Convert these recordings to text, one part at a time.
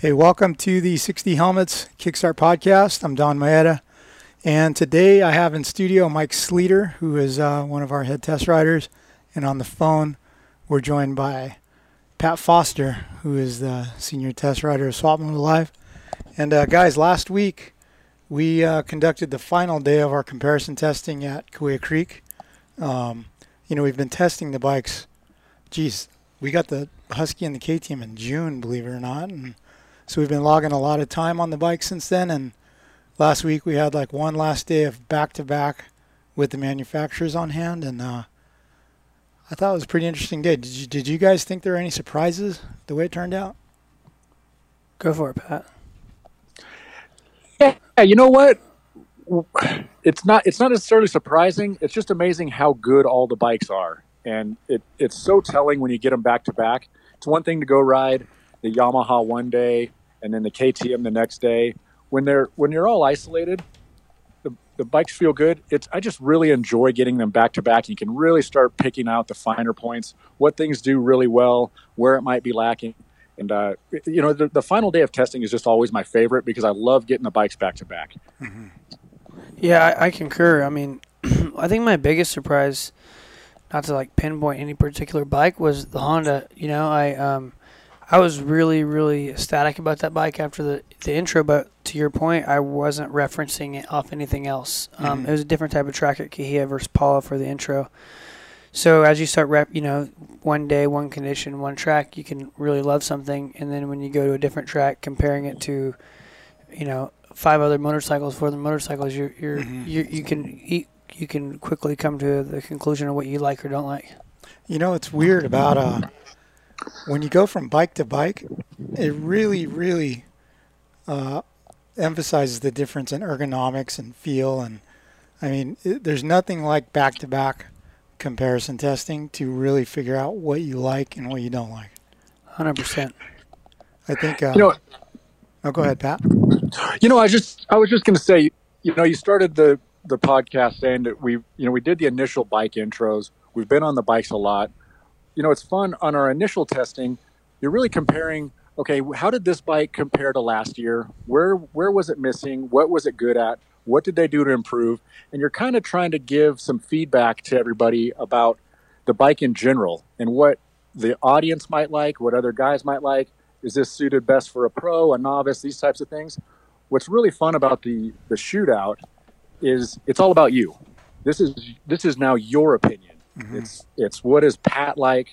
Hey, welcome to the 6D Helmets Kickstart podcast. I'm Don Maeda, and today I have in studio Mike Sleeter, who is uh, one of our head test riders, and on the phone we're joined by Pat Foster, who is the senior test rider of Swap Moto Live. And uh, guys, last week we uh, conducted the final day of our comparison testing at Cahuilla Creek. Um, you know, we've been testing the bikes. Geez, we got the Husky and the KTM in June, believe it or not, and so we've been logging a lot of time on the bike since then. And last week we had like one last day of back to back with the manufacturers on hand, and uh, I thought it was a pretty interesting day. Did you did you guys think there were any surprises the way it turned out? Go for it, Pat. Yeah, you know what? It's not it's not necessarily surprising. It's just amazing how good all the bikes are, and it it's so telling when you get them back to back. It's one thing to go ride the Yamaha one day and then the KTM the next day. When they're when you're all isolated, the, the bikes feel good. It's I just really enjoy getting them back to back. You can really start picking out the finer points, what things do really well, where it might be lacking. And uh, you know, the, the final day of testing is just always my favorite because I love getting the bikes back to back. Yeah, I, I concur. I mean, I think my biggest surprise, not to like pinpoint any particular bike, was the Honda. You know, I um, I was really, really ecstatic about that bike after the, the intro, but to your point, I wasn't referencing it off anything else. Um, Mhm. It was a different type of track at Cahuilla versus Pala for the intro. So as you start rep, you know, one day, one condition, one track, you can really love something, and then when you go to a different track, comparing it to, you know, five other motorcycles, four other motorcycles, you're, you're, Mhm. you you can you, you can quickly come to the conclusion of what you like or don't like. You know, it's weird about uh, when you go from bike to bike, it really, really uh, emphasizes the difference in ergonomics and feel. And I mean, it, there's nothing like back to back comparison testing to really figure out what you like and what you don't like. Hundred percent. I think. Uh, You know, oh, go ahead, Pat. You know, I just I was just going to say, you know, you started the the podcast saying that we, you know, we did the initial bike intros. We've been on the bikes a lot. You know, it's fun on our initial testing. You're really comparing. Okay, how did this bike compare to last year? Where where was it missing? What was it good at? What did they do to improve? And you're kind of trying to give some feedback to everybody about the bike in general and what the audience might like, what other guys might like. Is this suited best for a pro, a novice, these types of things? what's really fun about the the shootout is it's all about you. This is this is now your opinion. Mhm. It's it's what is Pat like,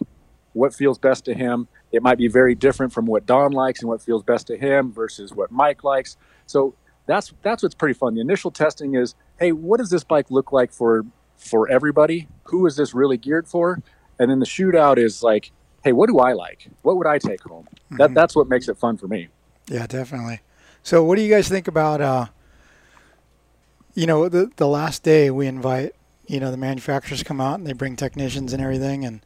what feels best to him. It might be very different from what Don likes and what feels best to him versus what Mike likes. So that's that's what's pretty fun. The initial testing is, hey, what does this bike look like for for everybody? Who is this really geared for? And then the shootout is like, hey, what do I like? What would I take home? That Mhm. that's what makes it fun for me. Yeah, definitely. So, what do you guys think about? Uh, you know, the the last day we invite, you know, the manufacturers come out and they bring technicians and everything, and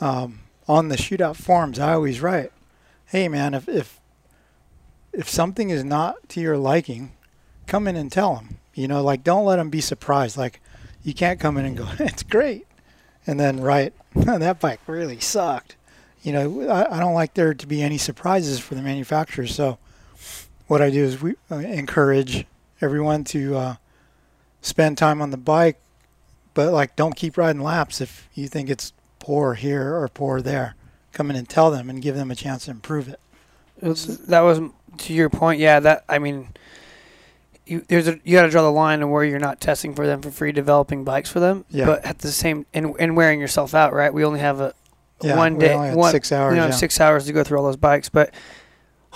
um, on the shootout forums, I always write, "Hey, man, if if if something is not to your liking, come in and tell them. You know, like don't let them be surprised. Like you can't come in and go, it's great, and then write that bike really sucked. You know, I, I don't like there to be any surprises for the manufacturers. So what I do is we uh, encourage everyone to uh, spend time on the bike, but like don't keep riding laps if you think it's poor here or poor there. Come in and tell them and give them a chance to improve it. That was to your point. Yeah, that I mean, you there's a you got to draw the line of where you're not testing for them for free, developing bikes for them. Yeah. But at the same and and wearing yourself out, right? We only have a Yeah, one day, one six hours, You know, yeah. six hours to go through all those bikes, but.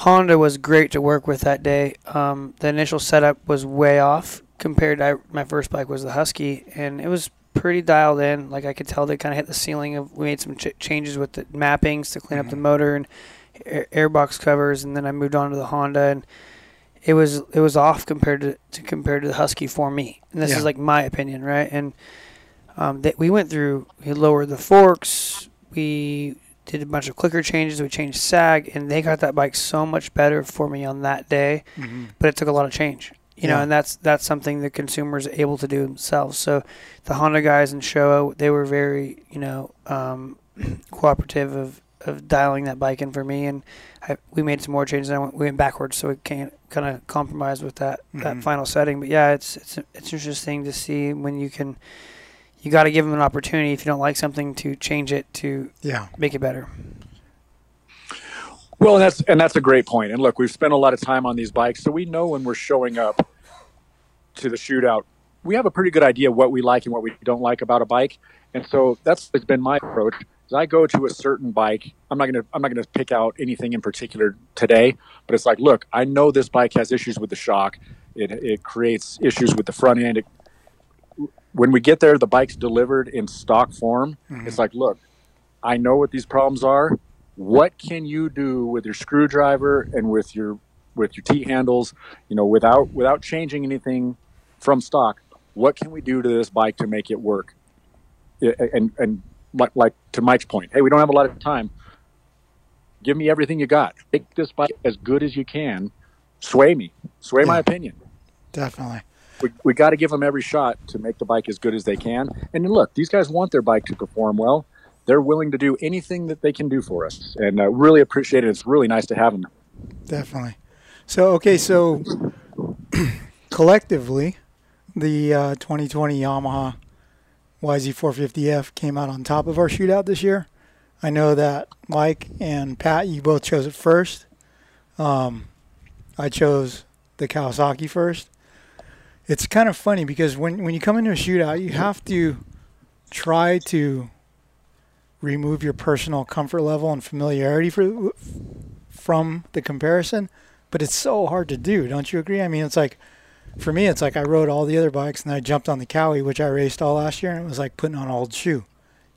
Honda was great to work with that day. Um, the initial setup was way off compared to my first bike was the Husky, and it was pretty dialed in. Like I could tell they kind of hit the ceiling of. We made some ch- changes with the mappings to clean up the Mhm. motor and air, airbox covers, and then I moved on to the Honda, and it was it was off compared to, to compared to the Husky for me. And this Yeah. is like my opinion, right? And um, that we went through. We lowered the forks. We did a bunch of clicker changes. We changed sag, and they got that bike so much better for me on that day. Mm-hmm. But it took a lot of change, you know, and that's that's something the consumers are able to do themselves. So the Honda guys in Showa, they were very, you know, um, cooperative of of dialing that bike in for me, and I, we made some more changes. And I went, we went backwards, so we can't kind of compromise with that Mhm. that final setting. But yeah, it's it's it's interesting to see when you can. You got to give them an opportunity if you don't like something to change it to Yeah. make it better. Well, and that's and that's a great point. And look, we've spent a lot of time on these bikes, so we know when we're showing up to the shootout, we have a pretty good idea what we like and what we don't like about a bike. And so that's has been my approach. Is I go to a certain bike. I'm not gonna I'm not gonna pick out anything in particular today, but it's like, look, I know this bike has issues with the shock. It it creates issues with the front end. It, when we get there, the bike's delivered in stock form. Mhm. It's like, look, I know what these problems are. What can you do with your screwdriver and with your with your T handles? You know, without without changing anything from stock. What can we do to this bike to make it work? And and like, like to Mike's point, hey, we don't have a lot of time. Give me everything you got. Make this bike as good as you can. Sway me. Sway my opinion Definitely. we, we got to give them every shot to make the bike as good as they can. And look, these guys want their bike to perform well. They're willing to do anything that they can do for us, and uh, really appreciate it. It's really nice to have them. Definitely. So okay, so collectively, the uh, 2020 Yamaha YZ450F came out on top of our shootout this year. I know that Mike and Pat, you both chose it first. Um, I chose the Kawasaki first. It's kind of funny because when when you come into a shootout, you have to try to remove your personal comfort level and familiarity for from the comparison, but it's so hard to do. Don't you agree? I mean, it's like for me, it's like I rode all the other bikes and I jumped on the Cowie, which I raced all last year, and it was like putting on an old shoe,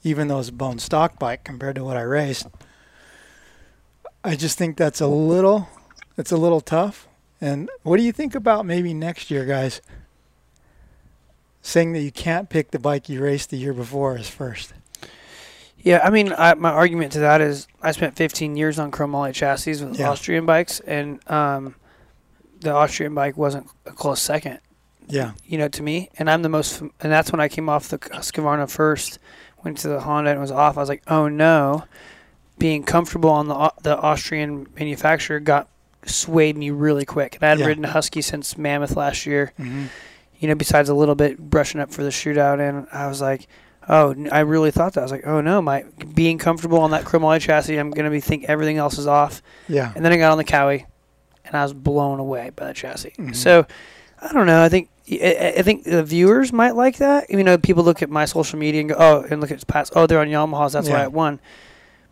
even though it's a bone stock bike compared to what I raced. I just think that's a little, it's a little tough. And what do you think about maybe next year, guys? Saying that you can't pick the bike you raced the year before as first. Yeah, I mean, I, my argument to that is I spent 15 years on chromoly chassis with Yeah. Austrian bikes, and um, the Austrian bike wasn't a close second, Yeah. you know, to me. And I'm the most, and that's when I came off the Husqvarna first, went to the Honda and was off. I was like, oh no, being comfortable on the the Austrian manufacturer got swayed me really quick. And I had Yeah. ridden a Husky since Mammoth last year hmm you know, besides a little bit brushing up for the shootout, and I was like, oh, I really thought that. I was like, oh no, my being comfortable on that chromoly chassis, I'm gonna be think everything else is off. Yeah. And then I got on the Cowie, and I was blown away by the chassis. Mhm. So, I don't know. I think I, I think the viewers might like that. You know, people look at my social media and go, oh, and look at Pat's. Oh, they're on Yamahas. That's why Yeah. I won.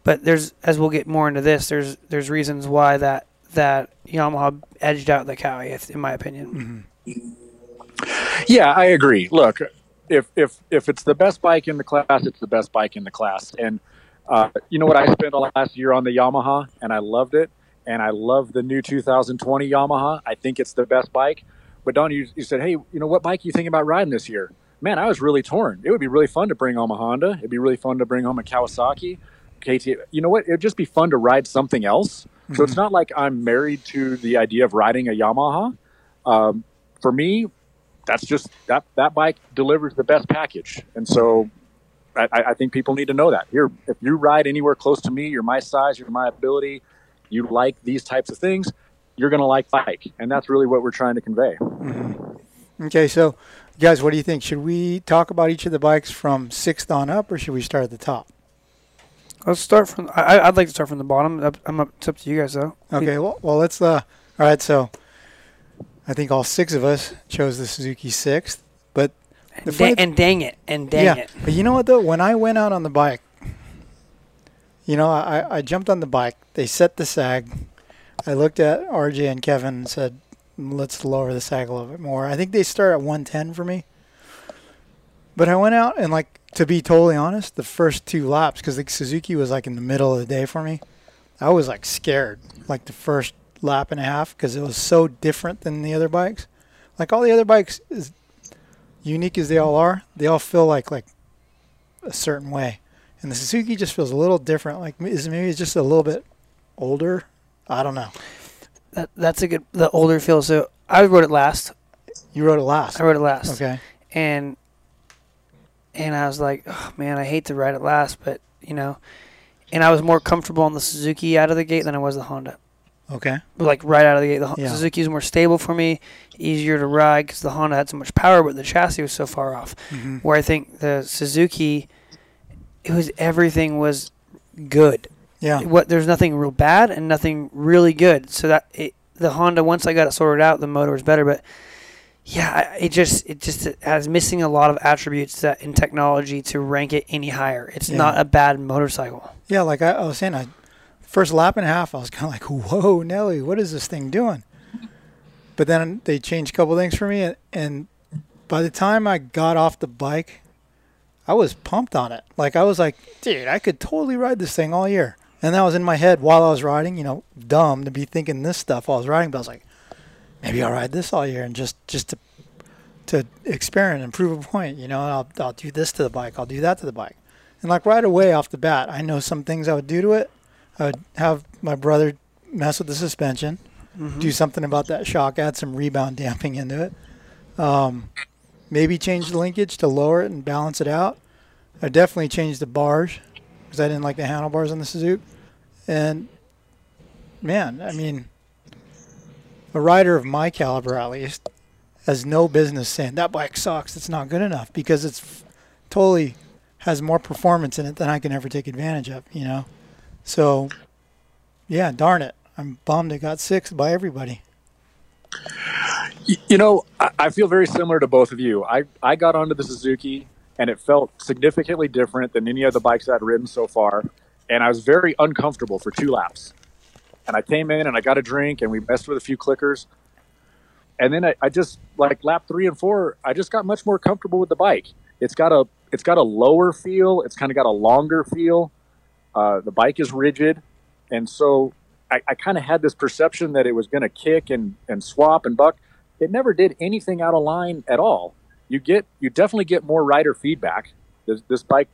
But there's, as we'll get more into this, there's there's reasons why that that Yamaha edged out the Cowie, in my opinion. hmm Yeah, I agree. Look, if if if it's the best bike in the class, it's the best bike in the class. And uh, you know what? I spent the last year on the Yamaha, and I loved it. And I love the new 2020 Yamaha. I think it's the best bike. But Don, you, you said, hey, you know what bike you thinking about riding this year? Man, I was really torn. It would be really fun to bring home a Honda. It'd be really fun to bring home a Kawasaki. KT. You know what? It'd just be fun to ride something else. So it's not like I'm married to the idea of riding a Yamaha. Um, for me, that's just that that bike delivers the best package, and so I, I think people need to know that. Here, if you ride anywhere close to me, you're my size, you're my ability, you like these types of things, you're going to like bike, and that's really what we're trying to convey. Mm-hmm. Okay, so guys, what do you think? Should we talk about each of the bikes from sixth on up, or should we start at the top? Let's start from. I, I'd like to start from the bottom. Up- I'm up, it's up to you guys, though. Okay, well, well, let's. Uh, all right, so I think all six of us chose the Suzuki sixth, but And, da- and dang it, and dang yeah, it. but you know what though? When I went out on the bike, you know, I, I jumped on the bike. They set the sag. I looked at RJ and Kevin and said, "Let's lower the sag a little bit more." I think they start at 110 for me. But I went out and like to be totally honest, the first two laps because the Suzuki was like in the middle of the day for me. I was like scared, like the first lap and a half because it was so different than the other bikes. Like all the other bikes, as unique as they all are, they all feel like like a certain way, and the Suzuki just feels a little different. Like is maybe it's just a little bit older. I don't know. That, that's a good. The older feel. So I wrote it last. You wrote it last. I wrote it last. Okay. And and I was like, oh man, I hate to write it last, but you know, and I was more comfortable on the Suzuki out of the gate than I was the Honda. Okay. Like right out of the gate, the Yeah. Suzuki is more stable for me, easier to ride because the Honda had so much power, but the chassis was so far off. hmm Where I think the Suzuki, it was everything was good. Yeah. What there's nothing real bad and nothing really good. So that it, the Honda once I got it sorted out, the motor was better. But yeah, it just it just has missing a lot of attributes that in technology to rank it any higher. It's Yeah. not a bad motorcycle. Yeah, like I, I was saying, I first lap and a half, I was kind of like, "Whoa, Nelly, what is this thing doing?" But then they changed a couple things for me, and, and by the time I got off the bike, I was pumped on it. Like I was like, "Dude, I could totally ride this thing all year." And that was in my head while I was riding. You know, dumb to be thinking this stuff while I was riding, but I was like, maybe I'll ride this all year and just just to to experiment and prove a point. You know, I'll I'll do this to the bike, I'll do that to the bike. And like right away off the bat, I know some things I would do to it. I would have my brother mess with the suspension, Mm-hmm. do something about that shock, add some rebound damping into it. Um, maybe change the linkage to lower it and balance it out. I definitely changed the bars because I didn't like the handlebars on the Suzuki. And man, I mean, a rider of my caliber at least has no business saying that bike sucks. It's not good enough because it's f- totally has more performance in it than I can ever take advantage of. You know, so yeah, darn it, I'm bummed it got six by everybody. You know, I, feel very similar to both of you. I, I got onto the Suzuki and it felt significantly different than any of the bikes I'd ridden so far. And I was very uncomfortable for two laps. And I came in and I got a drink and we messed with a few clickers. And then I, I just like lap three and four, I just got much more comfortable with the bike. It's got a it's got a lower feel. It's kind of got a longer feel. Uh, the bike is rigid, and so I, I kind of had this perception that it was going to kick and, and swap and buck. It never did anything out of line at all. You get you definitely get more rider feedback. This, this bike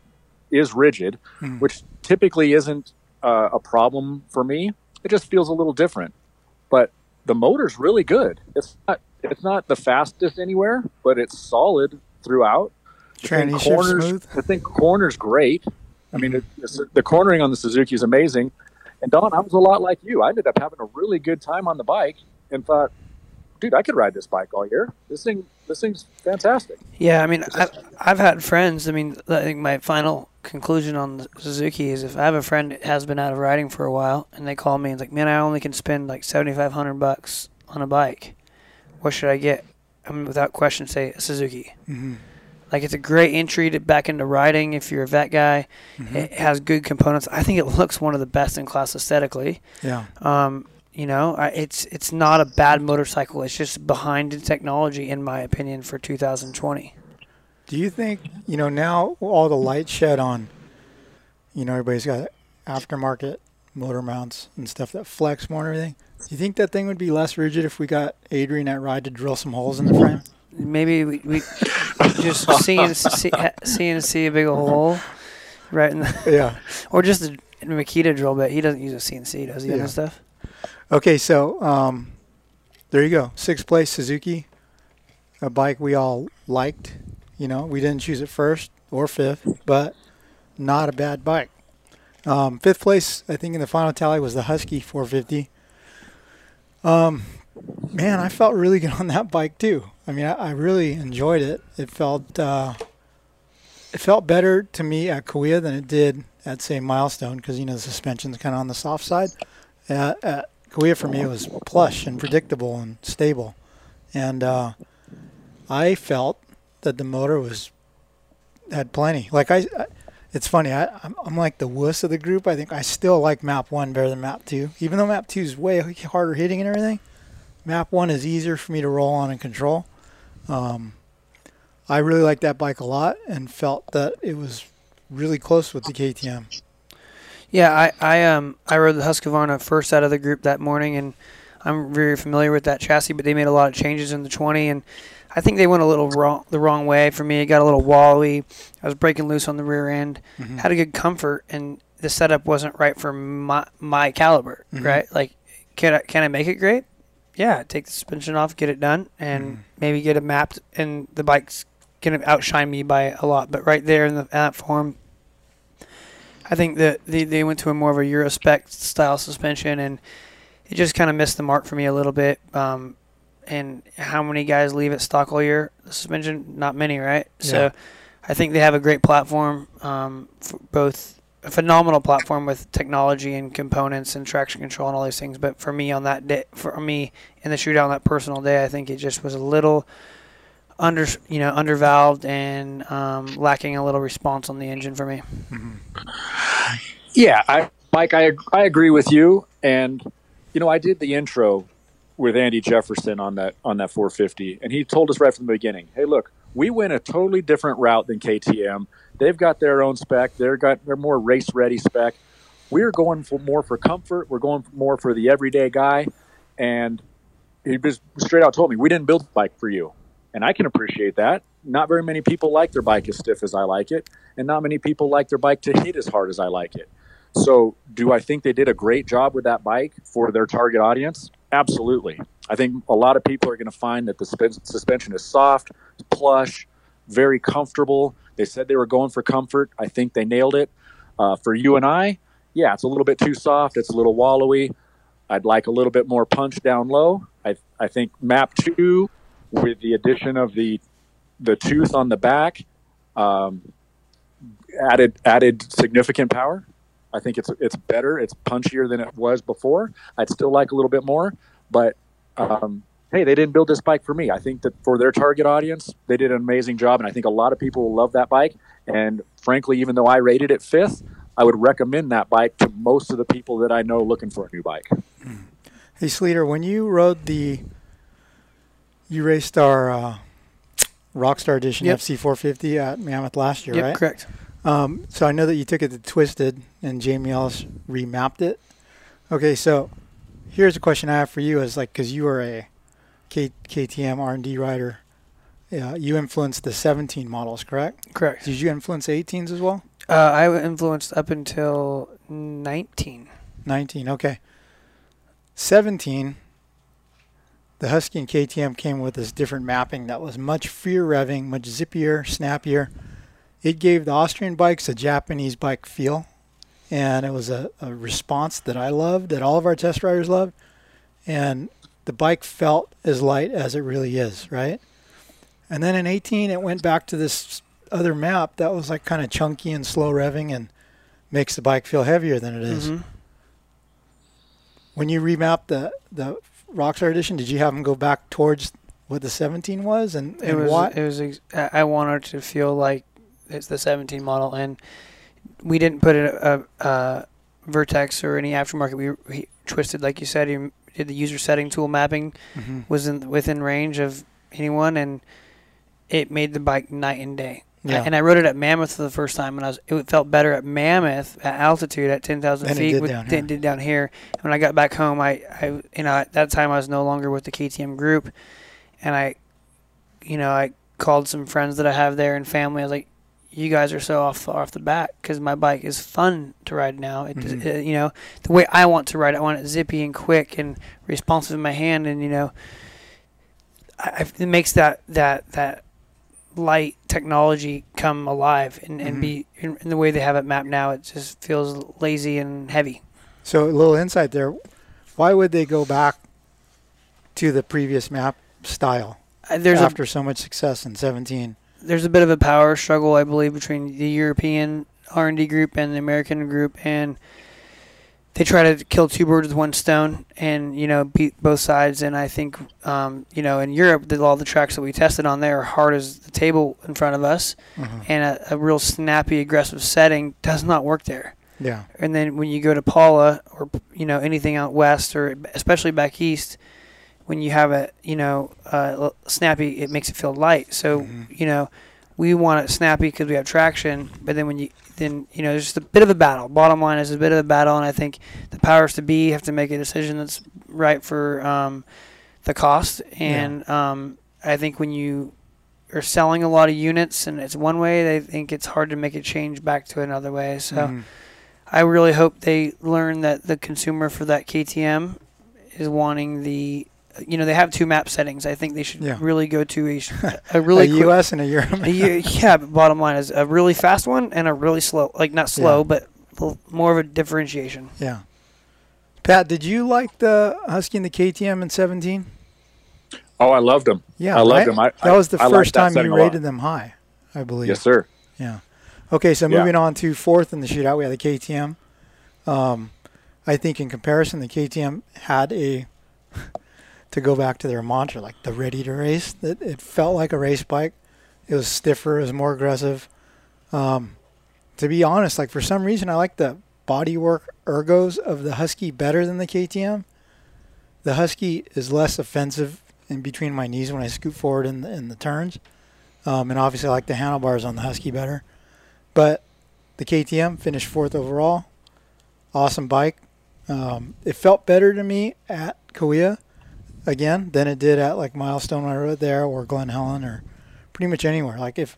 is rigid, Hmm. which typically isn't uh, a problem for me. It just feels a little different, but the motor's really good. It's not it's not the fastest anywhere, but it's solid throughout. Corners, smooth. the thing corners great. I mean, it, the cornering on the Suzuki is amazing. And Don, I was a lot like you. I ended up having a really good time on the bike and thought, dude, I could ride this bike all year. This thing, this thing's fantastic. Yeah, I mean, I've, I've had friends. I mean, I think my final conclusion on the Suzuki is if I have a friend that has been out of riding for a while and they call me and it's like, man, I only can spend like seventy five hundred bucks on a bike. What should I get? I mean, without question, say a Suzuki. hmm Like it's a great entry to back into riding if you're a vet guy. Mhm. It has good components. I think it looks one of the best in class aesthetically. Yeah. Um, you know, it's it's not a bad motorcycle. It's just behind in technology, in my opinion, for 2020. Do you think you know now all the light shed on? You know, everybody's got aftermarket motor mounts and stuff that flex more and everything. Do you think that thing would be less rigid if we got Adrian at Ride to drill some holes in the frame? Maybe we, we just CNC, CNC a big hole, right in the, yeah. or just a Makita drill bit. He doesn't use a CNC, does he? Yeah. his stuff. Okay, so um, there you go. Sixth place Suzuki, a bike we all liked. You know, we didn't choose it first or fifth, but not a bad bike. Um, fifth place, I think, in the final tally was the Husky 450. Um, man, I felt really good on that bike too. I mean, I, I really enjoyed it. It felt uh, it felt better to me at Cahuilla than it did at say Milestone because you know the suspension's kind of on the soft side. At, at Cahuilla for me it was plush and predictable and stable, and uh, I felt that the motor was had plenty. Like I, I it's funny. I, I'm, I'm like the wuss of the group. I think I still like Map One better than Map Two, even though Map Two is way harder hitting and everything. Map One is easier for me to roll on and control. Um, I really liked that bike a lot and felt that it was really close with the KTM. Yeah, I, I um I rode the Husqvarna first out of the group that morning, and I'm very familiar with that chassis. But they made a lot of changes in the 20, and I think they went a little wrong the wrong way for me. It got a little wally. I was breaking loose on the rear end. Mhm. Had a good comfort, and the setup wasn't right for my my caliber. Mhm. Right? Like, can I can I make it great? Yeah, take the suspension off, get it done, and Mhm. maybe get it mapped, and the bike's gonna outshine me by a lot. But right there in the, that form, I think that they, they went to a more of a Eurospec style suspension, and it just kind of missed the mark for me a little bit. Um, and how many guys leave it stock all year? The suspension, not many, right? Yeah. So I think they have a great platform, um, for both a phenomenal platform with technology and components and traction control and all these things. But for me on that day, for me in the shootout on that personal day, I think it just was a little under, you know, undervalved and um, lacking a little response on the engine for me. Yeah, I, Mike, I I agree with you. And you know, I did the intro with Andy Jefferson on that on that 450, and he told us right from the beginning, "Hey, look, we went a totally different route than KTM. They've got their own spec. They're got they're more race ready spec. We're going for more for comfort. We're going more for the everyday guy." And he just straight out told me, "We didn't build a bike for you." And I can appreciate that. Not very many people like their bike as stiff as I like it, and not many people like their bike to hit as hard as I like it. So, do I think they did a great job with that bike for their target audience? Absolutely. I think a lot of people are going to find that the suspension is soft, plush, very comfortable. They said they were going for comfort. I think they nailed it. Uh, for you and I, yeah, it's a little bit too soft. It's a little wallowy. I'd like a little bit more punch down low. I, I think Map 2, with the addition of the the tooth on the back, um, added added significant power. I think it's it's better. It's punchier than it was before. I'd still like a little bit more, but um, hey, they didn't build this bike for me. I think that for their target audience, they did an amazing job, and I think a lot of people will love that bike. And frankly, even though I rated it fifth, I would recommend that bike to most of the people that I know looking for a new bike. Hey, Sleeter, when you rode the, you raced our uh, Rockstar Edition Yep. FC450 at Mammoth last year, yep, right? correct. Um, so I know that you took it to Twisted and Jamie Ellis remapped it. Okay, so here's a question I have for you: Is like because you are a K- KTM R&D rider, uh, you influenced the 17 models, correct? Correct. Did you influence 18s as well? Uh, I influenced up until 19. 19. Okay. 17. The Husky and KTM came with this different mapping that was much freer revving, much zippier, snappier. It gave the Austrian bikes a Japanese bike feel, and it was a, a response that I loved, that all of our test riders loved, and the bike felt as light as it really is, right? And then in 18, it went back to this other map that was like kind of chunky and slow revving and makes the bike feel heavier than it is. Mhm. When you remapped the the Rockstar edition, did you have them go back towards what the 17 was and, It was. why? It was. Ex- I I wanted to feel like it's the 17 model, and we didn't put a, a, a Vertex or any aftermarket. We, we twisted, like you said. He did the user setting tool mapping Mhm. was in within range of anyone, and it made the bike night and day. Yeah. And I rode it at Mammoth for the first time, and I was it felt better at Mammoth at altitude at ten thousand feet did with- down than it did down here. And when I got back home, I, I you know at that time I was no longer with the KTM group, and I, you know, I called some friends that I have there and family. I was like, "You guys are so off off the bat because my bike is fun to ride now. It, Mhm. it- you know, the way I want to ride. I want it zippy and quick and responsive in my hand, and you know." I, it makes that that that light technology come alive and, and Mhm. be in, in the way they have it mapped now. It just feels lazy and heavy. So a little insight there. Why would they go back to the previous map style Uh, after so much success in 17? There's a bit of a power struggle, I believe, between the European R and D group and the American group, and they try to kill two birds with one stone and you know beat both sides. And I think um, you know in Europe, the, all the tracks that we tested on there are hard as the table in front of us, Mhm. and a, a real snappy, aggressive setting does not work there. Yeah. and then when you go to Pala or you know anything out west or especially back east, when you have a you know uh, snappy, it makes it feel light. So Mhm. you know we want it snappy because we have traction, but then when you then you know there's just a bit of a battle. Bottom line is a bit of a battle, and I think the powers to be have to make a decision that's right for um, the cost. And um, I think when you are selling a lot of units and it's one way, they think it's hard to make it change back to another way. So. Mhm. I really hope they learn that the consumer for that KTM is wanting the, you know, they have two map settings. I think they should Yeah. really go to a, a really a quick, U.S. and a Europe. a U- yeah. But bottom line is a really fast one and a really slow, like not slow, Yeah. but more of a differentiation. Yeah. Pat, did you like the Husky and the KTM in 17? Oh, I loved them. Yeah, I loved right? them. I, that was the I, I first that time you rated them high, I believe. Yes, sir. Yeah. Okay, so Yeah. moving on to fourth in the shootout, we had the KTM. Um, I think in comparison, the KTM had a to go back to their mantra, like the ready to race. It, it felt like a race bike. It was stiffer. It was more aggressive. Um, to be honest, like for some reason, I like the bodywork ergos of the Husky better than the KTM. The Husky is less offensive in between my knees when I scoot forward in the, in the turns. Um, and obviously, I like the handlebars on the Husky better. But the KTM finished fourth overall. Awesome bike. Um, it felt better to me at Cahuilla again than it did at like Milestone I rode there or Glen Helen or pretty much anywhere. Like if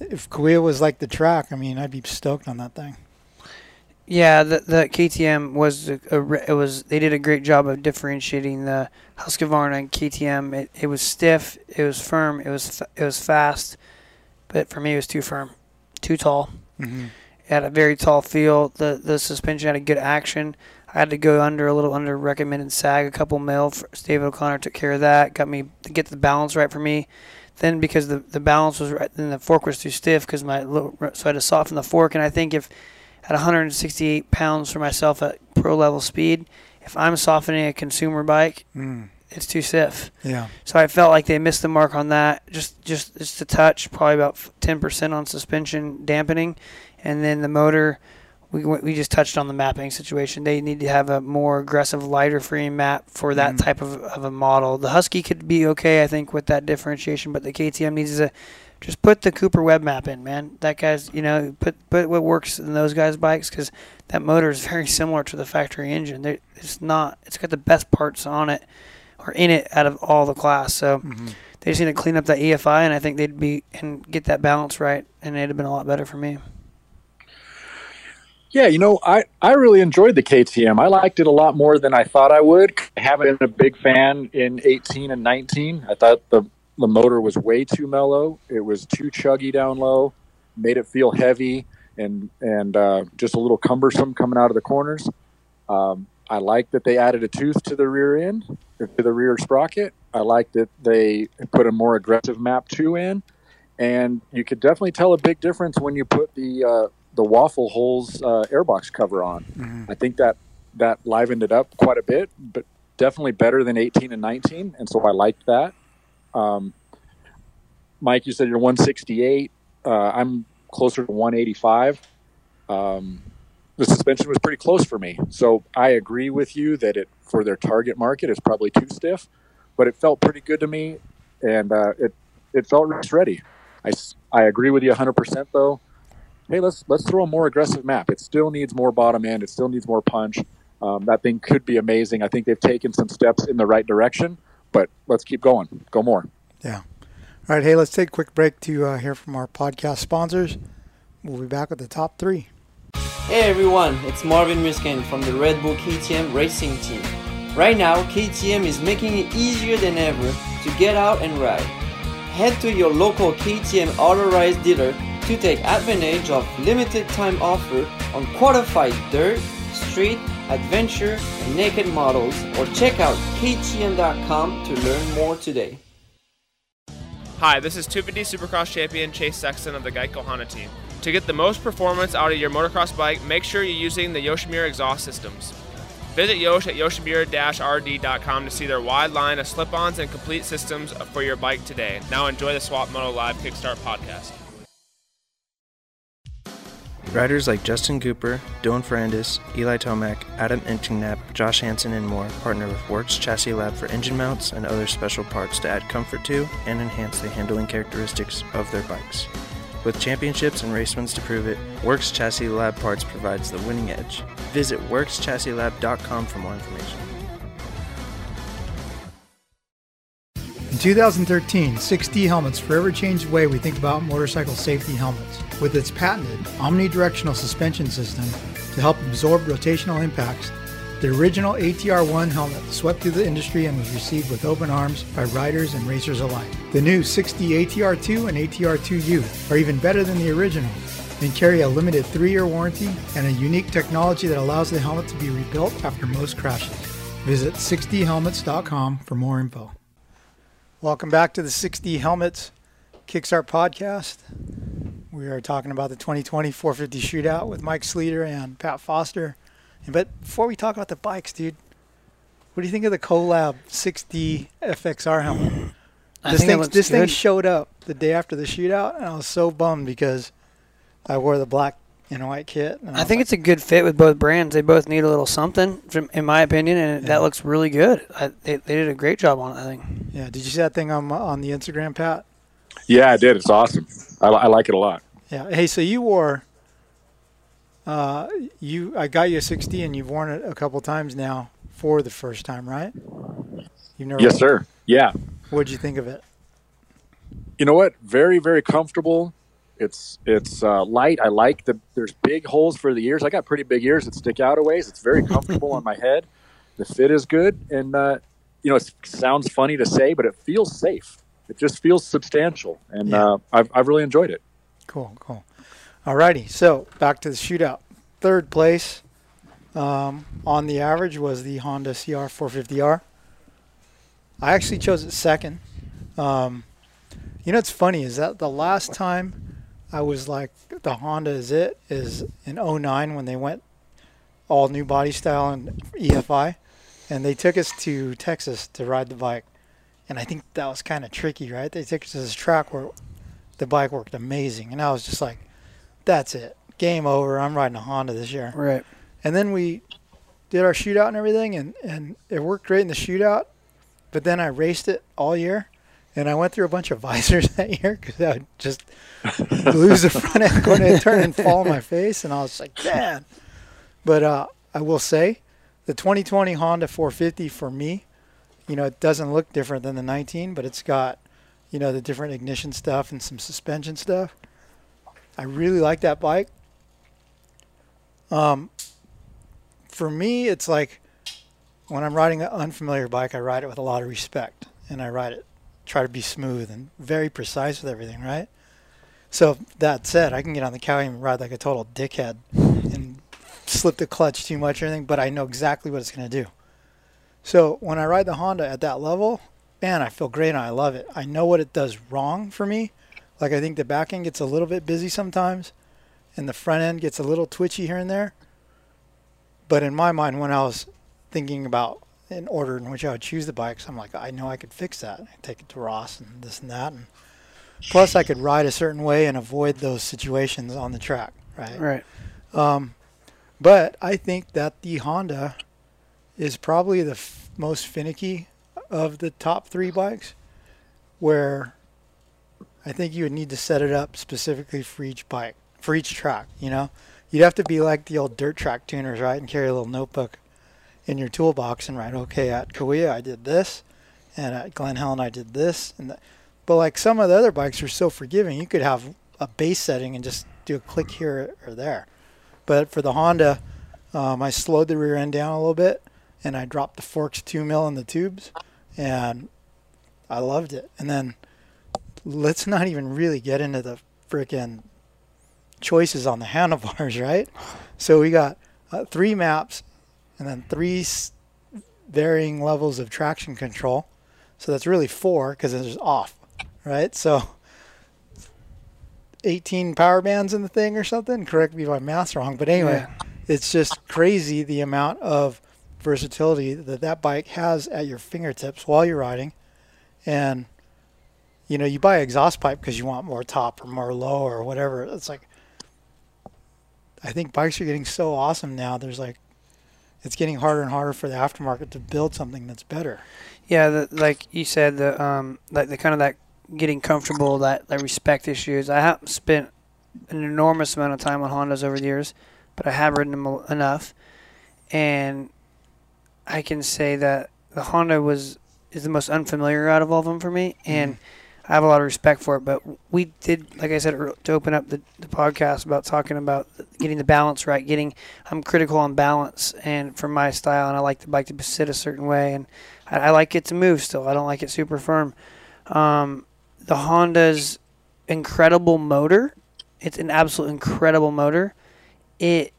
if Cahuilla was like the track, I mean, I'd be stoked on that thing. Yeah, the the KTM was a, a it was they did a great job of differentiating the Husqvarna and KTM. It, it was stiff, it was firm, it was it was fast, but for me it was too firm, too tall. Mm-hmm. It had a very tall feel. The the suspension had a good action. I had to go under a little under recommended sag, a couple mil. David O'Connor took care of that. Got me to get the balance right for me. Then because the the balance was right, then the fork was too stiff because my little, so I had to soften the fork. And I think if at 168 pounds for myself at pro level speed, if I'm softening a consumer bike, Mm. it's too stiff. Yeah. So I felt like they missed the mark on that. Just just just a touch, probably about ten percent on suspension dampening, and then the motor. We we just touched on the mapping situation. They need to have a more aggressive, lighter frame map for that Mhm. type of, of a model. The Husky could be okay, I think, with that differentiation, but the KTM needs to just put the Cooper Webb map in, man. That guy's, you know, put put what works in those guys' bikes because that motor is very similar to the factory engine. They're, it's not. It's got the best parts on it or in it out of all the class. So Mhm. they just need to clean up that EFI, and I think they'd be and get that balance right, and it'd have been a lot better for me. Yeah, you know, I, I really enjoyed the KTM. I liked it a lot more than I thought I would. I haven't been a big fan in 18 and 19. I thought the, the motor was way too mellow. It was too chuggy down low, made it feel heavy and and uh, just a little cumbersome coming out of the corners. Um, I like that they added a tooth to the rear end, to the rear sprocket. I like that they put a more aggressive map two in, and you could definitely tell a big difference when you put the uh, the waffle holes uh, airbox cover on. Mhm. I think that that livened it up quite a bit, but definitely better than 18 and 19, and so I liked that. Um, Mike, you said you're 168. Uh, I'm closer to 185. Um, the suspension was pretty close for me, so I agree with you that it for their target market is probably too stiff, but it felt pretty good to me, and uh, it it felt race ready. I, I agree with you 100% though. Hey, let's let's throw a more aggressive map. It still needs more bottom end. It still needs more punch. Um, that thing could be amazing. I think they've taken some steps in the right direction, but let's keep going. Go more. Yeah. All right, hey, let's take a quick break to uh, hear from our podcast sponsors. We'll be back with the top three. Hey everyone, it's Marvin Musquin from the Red Bull KTM racing team. Right now, KTM is making it easier than ever to get out and ride. Head to your local KTM authorized dealer to take advantage of limited time offer on qualified dirt, street, adventure, and naked models or check out ktm.com to learn more today. Hi, this is 250 Supercross champion Chase Sexton of the Geico Honda team. To get the most performance out of your motocross bike, make sure you're using the Yoshimura exhaust systems. Visit Yosh at yoshimura-rd.com to see their wide line of slip-ons and complete systems for your bike today. Now enjoy the Swap Moto Live Kickstart podcast. Riders like Justin Cooper, Dylan Ferrandis, Eli Tomac, Adam Enticknap, Josh Hansen, and more partner with Works Chassis Lab for engine mounts and other special parts to add comfort to and enhance the handling characteristics of their bikes. With championships and race wins to prove it, Works Chassis Lab Parts provides the winning edge. Visit WorksChassisLab.com for more information. In 2013, 6D Helmets forever changed the way we think about motorcycle safety helmets. With its patented omnidirectional suspension system to help absorb rotational impacts, the original ATR1 helmet swept through the industry and was received with open arms by riders and racers alike. The new 6D ATR2 and ATR2U are even better than the original. and carry a limited three-year warranty and a unique technology that allows the helmet to be rebuilt after most crashes. Visit 6Dhelmets.com for more info. Welcome back to the 6D Helmets Kickstart podcast. We are talking about the 2020 450 shootout with Mike Sleeter and Pat Foster. But before we talk about the bikes, dude, what do you think of the Colab 6D FXR helmet? I this think thing, looks this thing showed up the day after the shootout, and I was so bummed because I wore the black and white kit. And I was think like, it's a good fit with both brands. They both need a little something, from, in my opinion, and Yeah. that looks really good. I, they, they did a great job on it, I think. yeah. Did you see that thing on on the Instagram, Pat? Yeah, I did. It's awesome. I, I like it a lot. Yeah. Hey, so you wore. Uh, you I got you a 6D, and you've worn it a couple times now for the first time, right? You've never. Yes, sir. Yeah. What'd you think of it? You know what? Very, very comfortable. It's it's uh, light. I like the. There's big holes for the ears. I got pretty big ears that stick out a ways. It's very comfortable on my head. The fit is good, and uh, you know it sounds funny to say, but it feels safe. It just feels substantial, and Yeah. uh, I've I've really enjoyed it. Cool, cool. Alrighty, so back to the shootout. Third place um, on the average was the Honda CR 450R. I actually chose it second. Um, you know what's funny is that the last time I was like, the Honda is it, is in 09 when they went all new body style and EFI. And they took us to Texas to ride the bike. And I think that was kind of tricky, right? They took us to this track where the bike worked amazing. And I was just like, that's it. Game over. I'm riding a Honda this year. Right. And then we did our shootout and everything, and, and it worked great in the shootout. But then I raced it all year, and I went through a bunch of visors that year because I would just lose the front end going to turn and fall on my face. And I was like, man. But uh, I will say, the 2020 Honda 450 for me, you know, it doesn't look different than the 19, but it's got, you know, the different ignition stuff and some suspension stuff. I really like that bike. Um, for me, it's like when I'm riding an unfamiliar bike, I ride it with a lot of respect, and I ride it, try to be smooth and very precise with everything, right? So that said, I can get on the cow and ride like a total dickhead and slip the clutch too much or anything, but I know exactly what it's going to do. So when I ride the Honda at that level, man, I feel great and I love it. I know what it does wrong for me. Like I think the back end gets a little bit busy sometimes, and the front end gets a little twitchy here and there. But in my mind, when I was thinking about an order in which I would choose the bikes, I'm like, I know I could fix that. I take it to Ross and this and that, and plus I could ride a certain way and avoid those situations on the track, right? Right. Um, but I think that the Honda is probably the f- most finicky of the top three bikes, where I think you would need to set it up specifically for each bike, for each track. You know, you'd have to be like the old dirt track tuners, right, and carry a little notebook in your toolbox and write, okay, at Cahuilla I did this, and at Glen Helen I did this, and the, but like some of the other bikes are so forgiving, you could have a base setting and just do a click here or there. But for the Honda, um, I slowed the rear end down a little bit, and I dropped the forks two mil in the tubes, and I loved it. And then let's not even really get into the freaking choices on the handlebars, right? So we got uh, three maps, and then three s- varying levels of traction control. So that's really four because it's off, right? So 18 power bands in the thing or something. Correct me if my math's wrong, but anyway, it's just crazy the amount of versatility that that bike has at your fingertips while you're riding. And you know, you buy an exhaust pipe because you want more top or more low or whatever. It's like I think bikes are getting so awesome now. There's like it's getting harder and harder for the aftermarket to build something that's better. Yeah, the, like you said, the um, like the kind of that getting comfortable, that that respect issues. I haven't spent an enormous amount of time on Hondas over the years, but I have ridden them enough, and I can say that the Honda was is the most unfamiliar out of all of them for me, and I have a lot of respect for it. But we did, like I said, to open up the, the podcast about talking about getting the balance right. Getting, I'm critical on balance, and for my style, and I like the bike to sit a certain way, and I, I like it to move still. I don't like it super firm. Um, the Honda's incredible motor it's an absolute incredible motor. It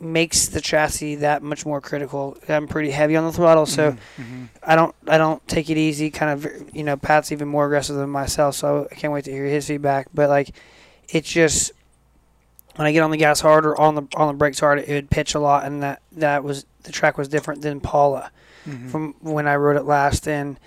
makes the chassis that much more critical. I'm pretty heavy on the throttle, so Mm-hmm. I don't I don't take it easy. Kind of you know, Pat's even more aggressive than myself, so I can't wait to hear his feedback. But like, it's just when I get on the gas hard or on the on the brakes hard, it would pitch a lot, and that that was the track was different than Pala Mm-hmm. from when I rode it last, and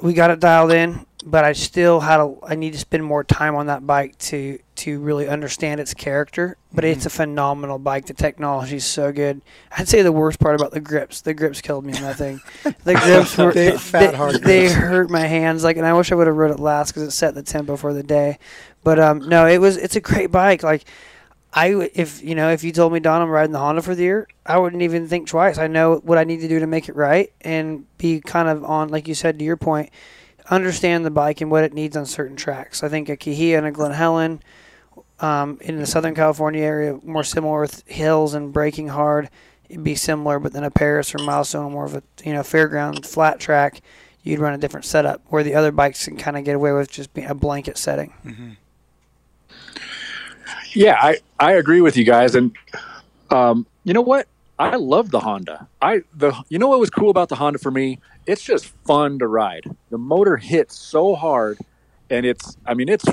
we got it dialed in. But I still had a I need to spend more time on that bike to to really understand its character. But Mm-hmm. it's a phenomenal bike. The technology is so good. I'd say the worst part about the grips, the grips killed me in that thing. The grips were Big, fat, they, hard they hurt my hands like, and I wish I would have rode it last because it set the tempo for the day. But um, no, it was it's a great bike. Like I if you know if you told me Don I'm riding the Honda for the year, I wouldn't even think twice. I know what I need to do to make it right and be kind of on like you said to your point, understand the bike and what it needs on certain tracks. I think a Cahuilla and a Glen Helen. Um, in the Southern California area, more similar with hills and braking hard, it'd be similar. But then a Paris or Milestone, more of a you know fairground flat track, you'd run a different setup. Where the other bikes can kind of get away with just being a blanket setting. Yeah, I, I agree with you guys, and um, you know what? I love the Honda. I the you know what was cool about the Honda for me? It's just fun to ride. The motor hits so hard, and it's I mean it's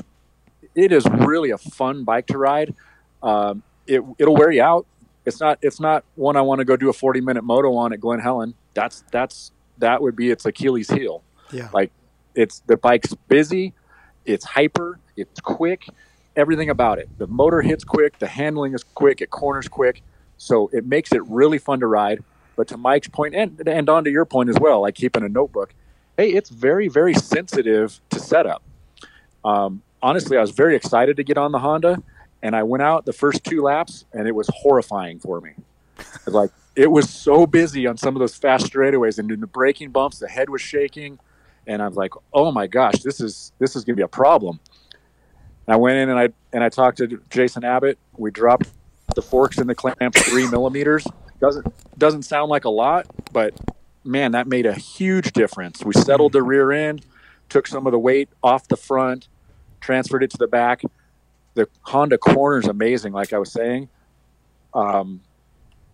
it is really a fun bike to ride. Um, it it'll wear you out. It's not it's not one I want to go do a forty minute moto on at Glen Helen. That's that's that would be its Achilles heel. Yeah. Like it's the bike's busy, it's hyper, it's quick, everything about it. The motor hits quick, the handling is quick, it corners quick, so it makes it really fun to ride. But to Mike's point, and and on to your point as well, like keeping a notebook, hey, it's very very sensitive to setup. Um, honestly, I was very excited to get on the Honda, and I went out the first two laps, and it was horrifying for me. like it was so busy on some of those fast straightaways, and in the braking bumps, the head was shaking, and I was like, "Oh my gosh, this is this is going to be a problem." I went in and I and I talked to Jason Abbott. We dropped the forks in the clamp three millimeters. Doesn't doesn't sound like a lot, but man, that made a huge difference. We settled the rear end, took some of the weight off the front, transferred it to the back. The Honda corner is amazing, like I was saying. Um,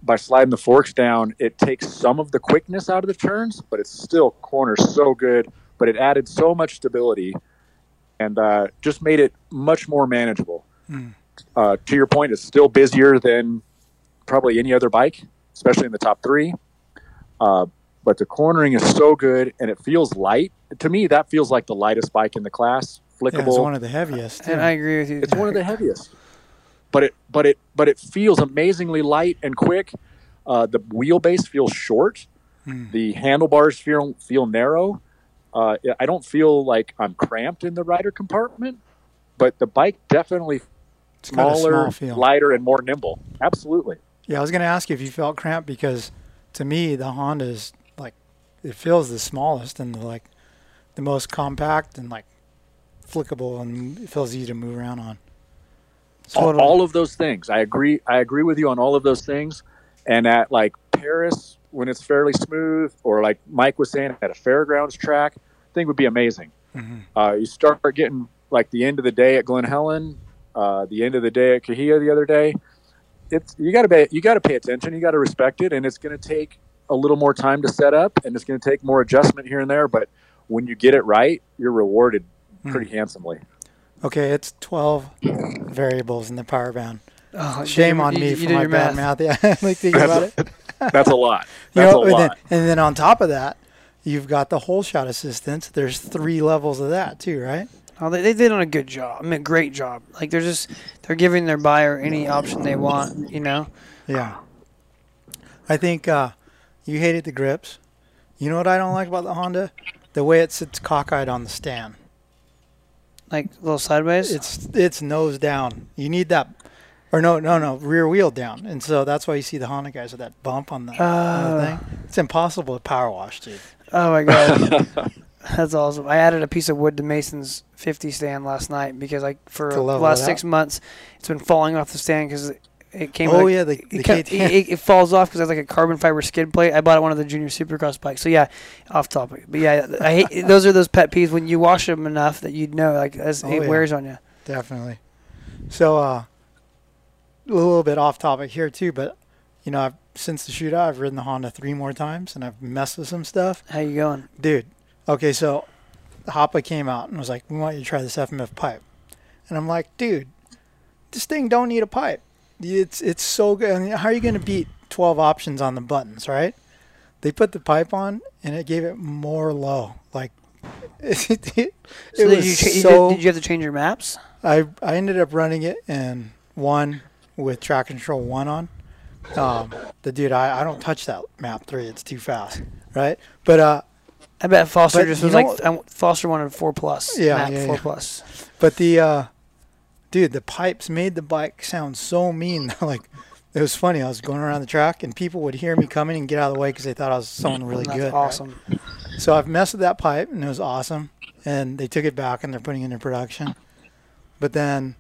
by sliding the forks down, it takes some of the quickness out of the turns, but it's still corners so good. But it added so much stability and uh, just made it much more manageable. Mm. Uh, to your point, it's still busier than probably any other bike, especially in the top three. Uh, but the cornering is so good and it feels light. To me, that feels like the lightest bike in the class. Yeah, it's one of the heaviest. And. I agree with you. It's one of the heaviest, but it but it but it feels amazingly light and quick. Uh, the wheelbase feels short. Hmm. The handlebars feel feel narrow. Uh, I don't feel like I'm cramped in the rider compartment, but the bike definitely It's got a smaller, small lighter, and more nimble. Absolutely. Yeah, I was going to ask you if you felt cramped because to me the Honda is like it feels the smallest and the, like the most compact and like flickable and it feels easy to move around on. all, all of those things. I agree. I agree with you on all of those things. And at like Paris, when it's fairly smooth, or like Mike was saying at a fairgrounds track, I think would be amazing. Mhm. Uh, you start getting like the end of the day at Glen Helen, uh, the end of the day at Cahuilla the other day. It's you got to be you got to pay attention. You got to respect it, and it's going to take a little more time to set up, and it's going to take more adjustment here and there. But when you get it right, you're rewarded hmm. pretty handsomely. Okay, it's 12 variables in the power band. Oh, Shame you- on you- me you for did my your bad math. math. Yeah, like thinking about it. That's a lot. You That's know, a and, lot. then, and then on top of that, you've got the whole shot assistance. There's three levels of that too, right? Oh, they, they did on a good job. I mean, great job. Like they're just they're giving their buyer any option they want. You know. Yeah. I think uh, you hated the grips. You know what I don't like about the Honda? The way it sits cockeyed on the stand. Like a little sideways. It's it's nose down. You need that, or no, no, no, rear wheel down. And so that's why you see the Honda guys with that bump on the, on the Oh. thing. It's impossible to power wash, dude. oh my god, that's awesome. I added a piece of wood to Mason's 50 stand last night because like for the last six out? months, it's been falling off the stand because it, came. Oh a- yeah, the, It, the it, it, it falls off because it's like a carbon fiber skid plate. I bought it one of the junior supercross bikes. So yeah, off topic. But yeah, I hate those are those pet peeves when you wash them enough that you'd know like as Oh, it yeah. wears on you. Definitely. So, uh, a little bit off topic here too, but you know, I've, since the shootout, I've ridden the Honda three more times, and I've messed with some stuff. How you going? Dude, okay, so Hoppe came out and was like, "We want you to try this FMF pipe," and I'm like, "Dude, this thing don't need a pipe. It's it's so good. I mean, how are you going to beat 12 options on the buttons, right?" They put the pipe on, and it gave it more low. Like it, it, So was did you, cha- so. did, did you have to change your maps? I I ended up running it in one with track control one on. Um, the dude, I, I don't touch that map three. It's too fast, right? But uh, I bet Foster But just was like I, Foster wanted four plus. Yeah, map yeah, four yeah. plus. but the uh, dude, the pipes made the bike sound so mean. like it was funny. I was going around the track and people would hear me coming and get out of the way because they thought I was someone really That's good. right? awesome. So I've messed with that pipe and it was awesome. And they took it back and they're putting it into production. But then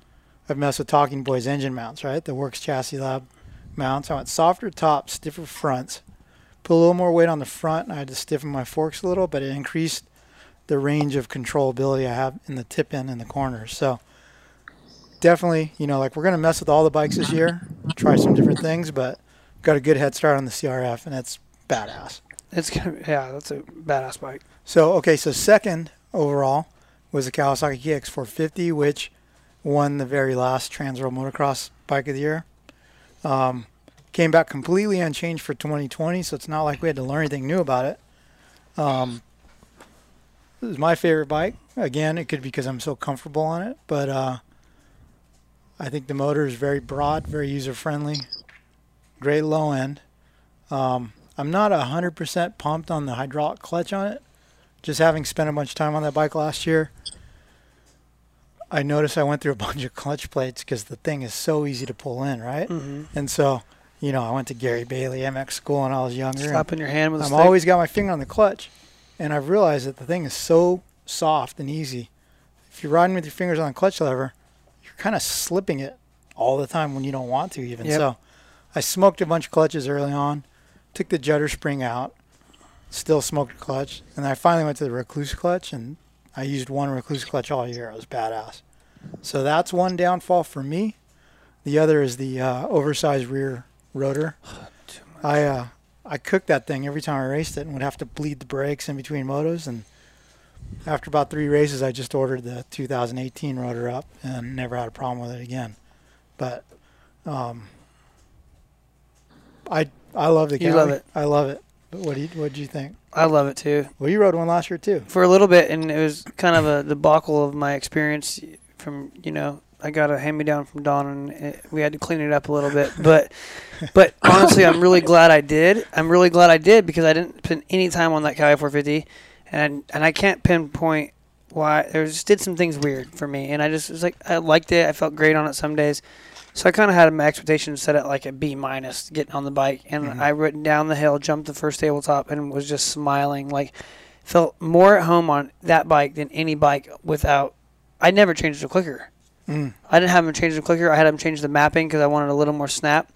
I've messed with Talking Boys engine mounts, right? The Works Chassis Lab mounts. I went softer tops, stiffer fronts. Put a little more weight on the front and I had to stiffen my forks a little, but it increased the range of controllability I have in the tip end and the corners. So definitely, you know, like we're going to mess with all the bikes this year, try some different things, but got a good head start on the CRF and it's badass. It's gonna yeah, that's a badass bike. So okay, so second overall was the Kawasaki KX450, which won the very last Transworld Motocross Bike of the Year. Um, came back completely unchanged for 2020, so it's not like we had to learn anything new about it. Um, this is my favorite bike. Again, it could be because I'm so comfortable on it, but uh, I think the motor is very broad, very user friendly, great low end. Um, I'm not 100% pumped on the hydraulic clutch on it just having spent a bunch of time on that bike last year, I noticed I went through a bunch of clutch plates because the thing is so easy to pull in, right? Mm-hmm. And so, you know, I went to Gary Bailey MX school when I was younger. Slapping your hand with a I'm always got my finger on the clutch, and I've realized that the thing is so soft and easy. If you're riding with your fingers on the clutch lever, you're kind of slipping it all the time when you don't want to, even. Yep. So, I smoked a bunch of clutches early on, took the judder spring out, still smoked a clutch, and I finally went to the Rekluse clutch, and I used one Rekluse clutch all year. It was badass. So that's one downfall for me. The other is the uh, oversized rear rotor. I uh, I cooked that thing every time I raced it and would have to bleed the brakes in between motos. And after about three races, I just ordered the 2018 rotor up and never had a problem with it again. But um, I I love the You love it. I love it. But what do you what do you think? I love it too. Well, you rode one last year too. For a little bit, and it was kind of a debacle of my experience. From you know, I got a hand me down from Don, and it, we had to clean it up a little bit. But but honestly, I'm really glad I did. I'm really glad I did because I didn't spend any time on that Cali 450, and and I can't pinpoint why. There just did some things weird for me, and I just was like I liked it. I felt great on it some days. So I kind of had my expectations set at like a B minus getting on the bike, and Mhm. I went down the hill, jumped the first tabletop, and was just smiling. Like felt more at home on that bike than any bike without. I never changed the clicker. Mm. I didn't have him change the clicker. I had him change the mapping because I wanted a little more snap.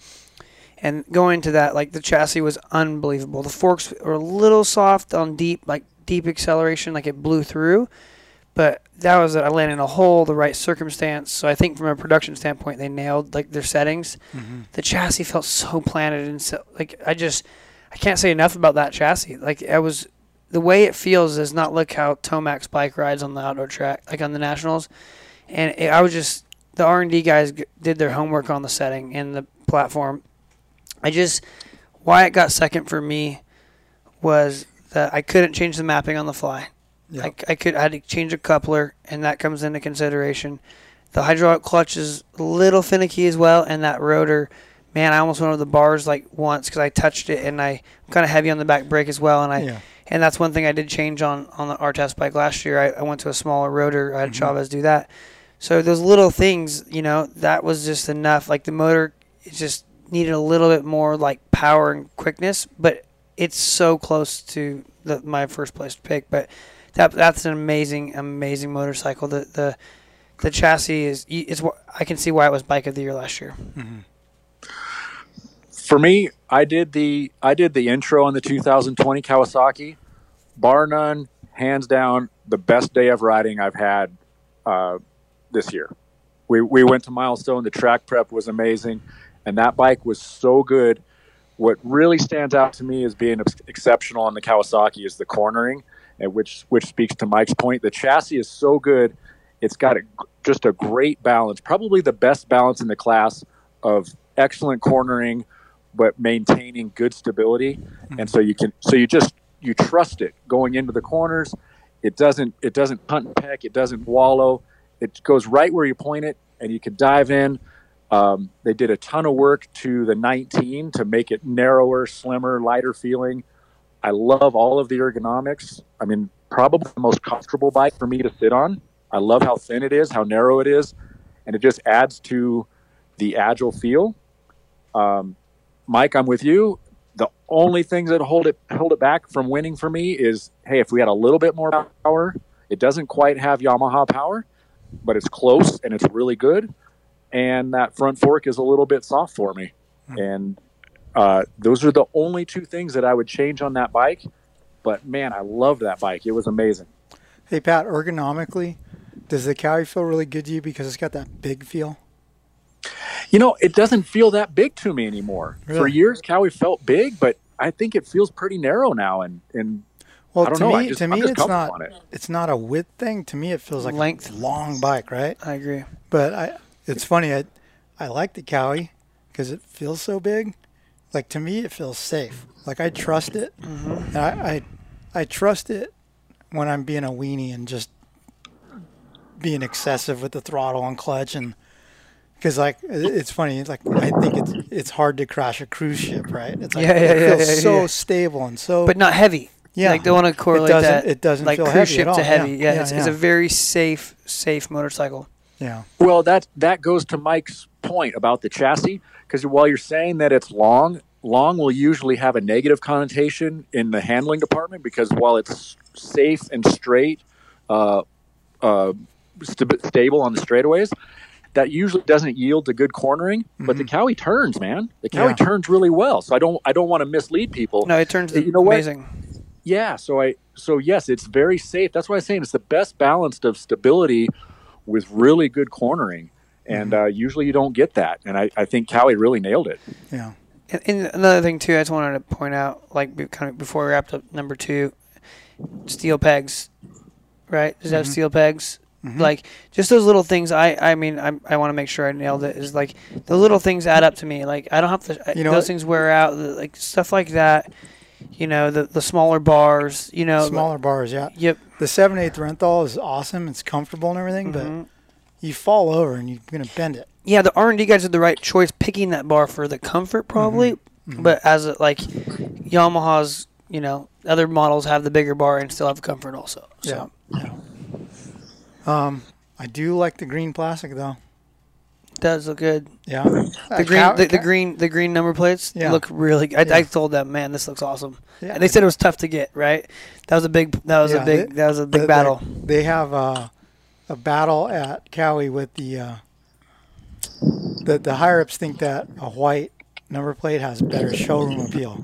And going to that, like the chassis was unbelievable. The forks were a little soft on deep, like deep acceleration, like it blew through. But that was it. I landed in a hole, the right circumstance. So I think from a production standpoint, they nailed like their settings. Mm-hmm. The chassis felt so planted and so like I just I can't say enough about that chassis. Like I was the way it feels does not look how Tomac's bike rides on the outdoor track, like on the nationals. And it, I was just the R and D guys g- did their homework on the setting and the platform. I just why it got second for me was that I couldn't change the mapping on the fly. Yeah. I, I could I had to change a coupler, and that comes into consideration. The hydraulic clutch is a little finicky as well, and that rotor, man, I almost went over the bars like once because I touched it, and I, kind of heavy on the back brake as well, and I yeah. and that's one thing I did change on on the R test bike last year. I, I went to a smaller rotor. I had Mhm. Chavez do that. So those little things, you know, that was just enough. Like the motor, just needed a little bit more like power and quickness, but it's so close to the, my first place pick. But that that's an amazing, amazing motorcycle. The the the chassis is it's I can see why it was bike of the year last year. Mm-hmm. For me, I did the I did the intro on the 2020 Kawasaki. Bar none, hands down, the best day of riding I've had uh, this year. we, we went to Milestone. The track prep was amazing, and that bike was so good. What really stands out to me as being ex- exceptional on the Kawasaki is the cornering, and which which speaks to Mike's point. The chassis is so good; it's got a, just a great balance, probably the best balance in the class of excellent cornering, but maintaining good stability. Hmm. And so you can so you just you trust it going into the corners. It doesn't it doesn't hunt and peck. It doesn't wallow. It goes right where you point it, and you can dive in. Um, they did a ton of work to the 19 to make it narrower, slimmer, lighter feeling. I love all of the ergonomics. I mean, probably the most comfortable bike for me to sit on. I love how thin it is, how narrow it is, and it just adds to the agile feel. Um, Mike, I'm with you. The only things that hold it hold it back from winning for me is, hey, if we had a little bit more power, it doesn't quite have Yamaha power, but it's close and it's really good. And that front fork is a little bit soft for me. And uh, those are the only two things that I would change on that bike. But man, I loved that bike. It was amazing. Hey Pat, ergonomically, does the Cowie feel really good to you because it's got that big feel? You know, it doesn't feel that big to me anymore. For years, Cowie felt big, but I think it feels pretty narrow now. And, and Well, I don't to know. me, I just, to me, it's not it. it's not a width thing. To me, it feels like Length. a long bike, right? I agree. But I, it's funny. I, I like the Cowie because it feels so big. Like to me, it feels safe. Like I trust it. Mm-hmm. And I, I, I trust it when I'm being a weenie and just being excessive with the throttle and clutch and because like it's funny. Like I think it's it's hard to crash a cruise ship, right? It's like Yeah, yeah, it yeah, feels yeah, so yeah. stable and so But not heavy. Yeah. Like, don't want to correlate doesn't- that. it doesn't like feel cruise heavy ship at all. to heavy. Yeah, Yeah, yeah, it's, it's a very safe, safe motorcycle. yeah. Well, that that goes to Mike's point about the chassis because while you're saying that it's long, long will usually have a negative connotation in the handling department because while it's safe and straight, uh, uh, st- stable on the straightaways, that usually doesn't yield to good cornering. But the Cowie turns, man. The Cowie Yeah. turns really well. So I don't I don't want to mislead people. No, it turns You know what? Yeah, so I so yes, it's very safe. That's why I'm saying it's the best balanced of stability with really good cornering. And Mm-hmm. uh, usually you don't get that. And I, I think Cowie really nailed it. Yeah. And, and another thing too, I just wanted to point out, like kind of before we wrapped up number two, steel pegs, right? Does Mm-hmm. have steel pegs? Like just those little things. I I mean I I want to make sure I nailed it. Is like the little things add up to me. Like I don't have to. You know those what? things wear out. Like stuff like that. You know the the smaller bars. You know Smaller bars, yeah. Yep. The 7 8 Renthal is awesome. It's comfortable and everything, Mhm. but you fall over and you're to bend it. yeah, the R and D guys did the right choice picking that bar for the comfort, probably. Mm-hmm. But as a, like Yamaha's, you know, other models have the bigger bar and still have comfort also. So yeah. Um, I do like the green plastic though. It does look good. Yeah. The green, the, the green, the green number plates Yeah. look really. good. I, Yeah. I told them, man, this looks awesome. Yeah. And they said it was tough to get. Right? That was a big. That was Yeah, a big. they- that was a big the- battle. They, they have uh, a battle at Cowie with the uh, the the higher ups think that a white number plate has better showroom appeal.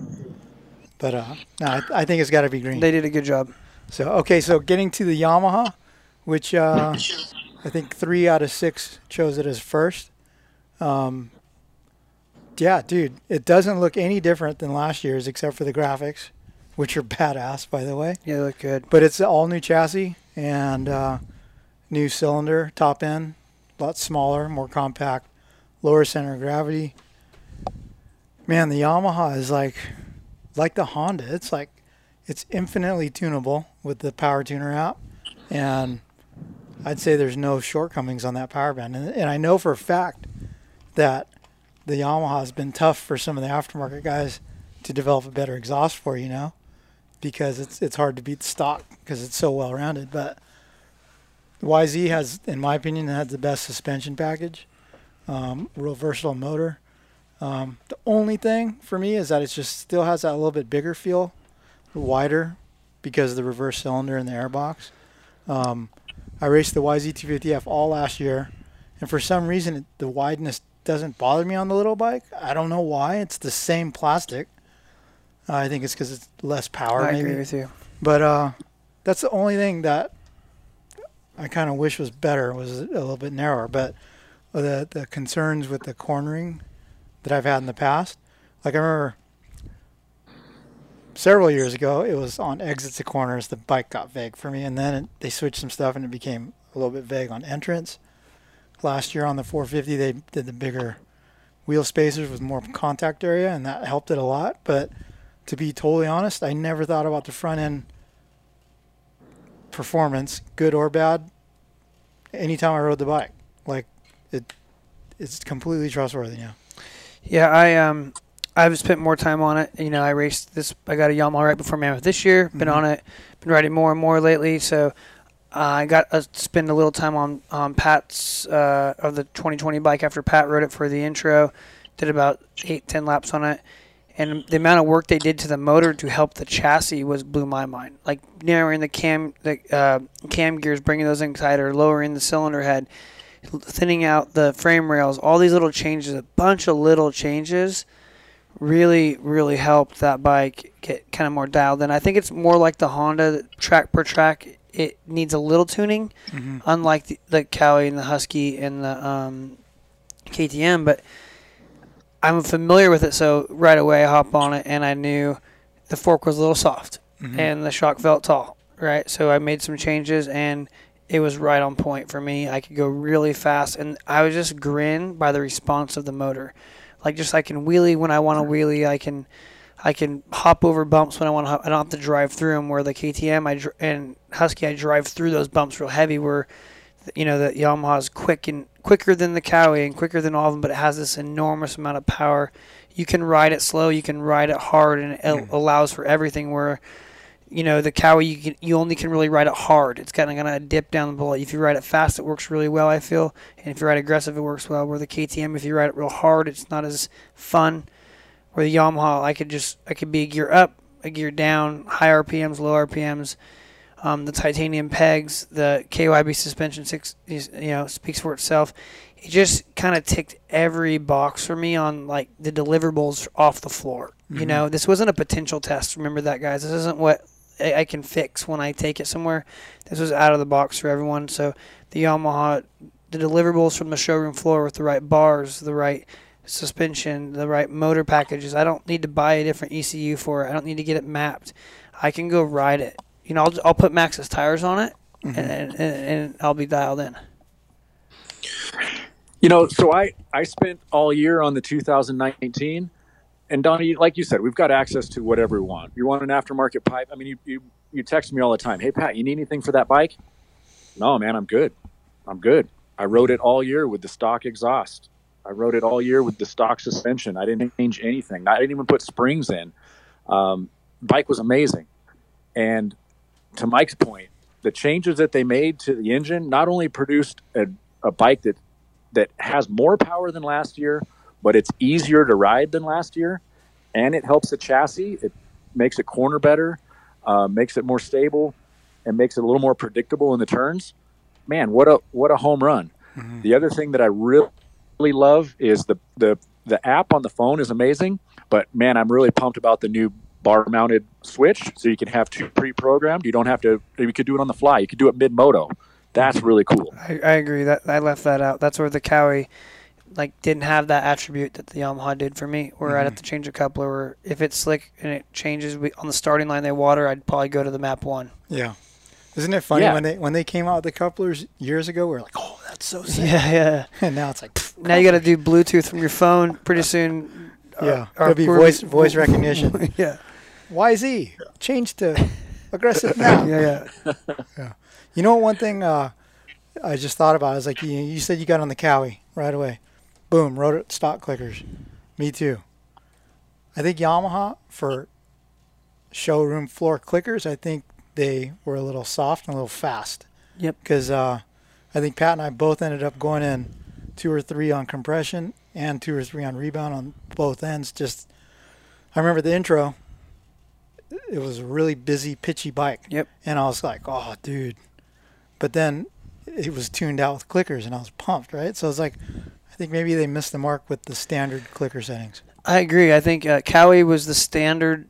But uh, no, I, I think it's got to be green. They did a good job. So okay, so getting to the Yamaha, which uh, I think three out of six chose it as first. Um, yeah, dude, it doesn't look any different than last year's except for the graphics, which are badass, by the way. Yeah, they look good. But it's all new chassis and uh, new cylinder, top end, a lot smaller, more compact, lower center of gravity. Man, the Yamaha is like like the Honda. It's like it's infinitely tunable with the power tuner app, and I'd say there's no shortcomings on that power band. And, and I know for a fact that the Yamaha has been tough for some of the aftermarket guys to develop a better exhaust for, you know, because it's it's hard to beat stock because it's so well rounded. But the YZ has, in my opinion, had the best suspension package, um, real versatile motor. Um, the only thing for me is that it just still has that little bit bigger feel, wider, because of the reverse cylinder and the airbox. Um, I raced the YZ250F all last year, and for some reason it, the wideness doesn't bother me on the little bike. I don't know why. It's the same plastic. Uh, I think it's because it's less power, I maybe. agree with you. But uh, that's the only thing that I kind of wish was better was a little bit narrower. But the the concerns with the cornering that I've had in the past. Like I remember several years ago, it was on exits to corners. The bike got vague for me, and then it, they switched some stuff, and it became a little bit vague on entrance. Last year on the 450, they did the bigger wheel spacers with more contact area, and that helped it a lot. But to be totally honest, I never thought about the front end performance, good or bad, anytime I rode the bike. Like it, it's completely trustworthy now. Yeah, I um, I've spent more time on it. You know, I raced this. I got a Yamaha right before Mammoth this year. Been Mhm. on it. Been riding more and more lately. So uh, I got to spend a little time on on Pat's uh, of the 2020 bike after Pat rode it for the intro. Did about eight ten laps on it. And the amount of work they did to the motor to help the chassis was blew my mind. Like narrowing the cam, the uh, cam gears, bringing those in tighter, lowering the cylinder head, thinning out the frame rails, all these little changes, a bunch of little changes really, really helped that bike get kind of more dialed in. I think it's more like the Honda track per track. It needs a little tuning, Mm-hmm. unlike the, the Cowie and the Husky and the um, KTM. But I'm familiar with it, so right away I hop on it and I knew the fork was a little soft Mm-hmm. and the shock felt tall, right? So I made some changes and it was right on point for me. I could go really fast and I was just grin by the response of the motor. Like just I can wheelie when I want to wheelie. I can I can hop over bumps when I want to. Hop. I don't have to drive through them. Where the KTM I dr- and Husky I drive through those bumps real heavy. Where you know the Yamaha's quick and quicker than the Cowie and quicker than all of them, but it has this enormous amount of power. You can ride it slow, you can ride it hard, and it Mm. allows for everything. Where you know the Cowie, you can you only can really ride it hard. It's kind of gonna dip down the bullet. If you ride it fast, it works really well. I feel, and if you ride aggressive, it works well. Where the KTM, if you ride it real hard, it's not as fun. Where the Yamaha, I could just I could be a gear up, a gear down, high RPMs, low RPMs. Um, the titanium pegs, the KYB suspension, six, you know, speaks for itself. It just kind of ticked every box for me on like the deliverables off the floor. You Mhm. know, this wasn't a potential test. Remember that, guys. This isn't what I, I can fix when I take it somewhere. This was out of the box for everyone. So the Yamaha, the deliverables from the showroom floor with the right bars, the right suspension, the right motor packages. I don't need to buy a different ECU for it. I don't need to get it mapped. I can go ride it. You know, I'll, I'll put Maxxis tires on it, Mhm. and, and, and, and I'll be dialed in. You know, so I I spent all year on the 2019, and Donnie, like you said, we've got access to whatever we want. You want an aftermarket pipe? I mean, you you you text me all the time. Hey Pat, you need anything for that bike? No, man, I'm good. I'm good. I rode it all year with the stock exhaust. I rode it all year with the stock suspension. I didn't change anything. I didn't even put springs in. Um, bike was amazing, and to Mike's point, the changes that they made to the engine not only produced a, a bike that that has more power than last year, but it's easier to ride than last year, and it helps the chassis. It makes it corner better, uh, makes it more stable, and makes it a little more predictable in the turns. Man, what a what a home run! Mhm. The other thing that I really love is the the the app on the phone is amazing, but man, I'm really pumped about the new bar mounted switch so you can have two pre-programmed you don't have to you could do it on the fly you could do it mid-moto that's really cool I, I agree that I left that out. That's where the Cowie like didn't have that attribute that the Yamaha did for me. Mm-hmm. Where I'd have to change a coupler. Or if it's slick and it changes we, on the starting line, they water. I'd probably go to the map one. Yeah. Isn't it funny Yeah. when they when they came out with the couplers years ago? We are like, oh, that's so sick. Yeah, yeah. And now it's like, pff, Now you got to do Bluetooth from your phone. Pretty soon. yeah, our- it'll be voice voice recognition. yeah, YZ, change to aggressive now. yeah, yeah. You know what? One thing uh, I just thought about is like you, you said you got on the Cowie right away. Boom, wrote it stock clickers. Me too. I think Yamaha for showroom floor clickers, I think they were a little soft and a little fast. Yep. Because uh, I think Pat and I both ended up going in two or three on compression and two or three on rebound on both ends. Just I remember the intro. It was a really busy, pitchy bike. Yep. And I was like, oh, dude. But then it was tuned out with clickers, and I was pumped, right? So I was like, I think maybe they missed the mark with the standard clicker settings. I agree. I think uh, Cowie was the standard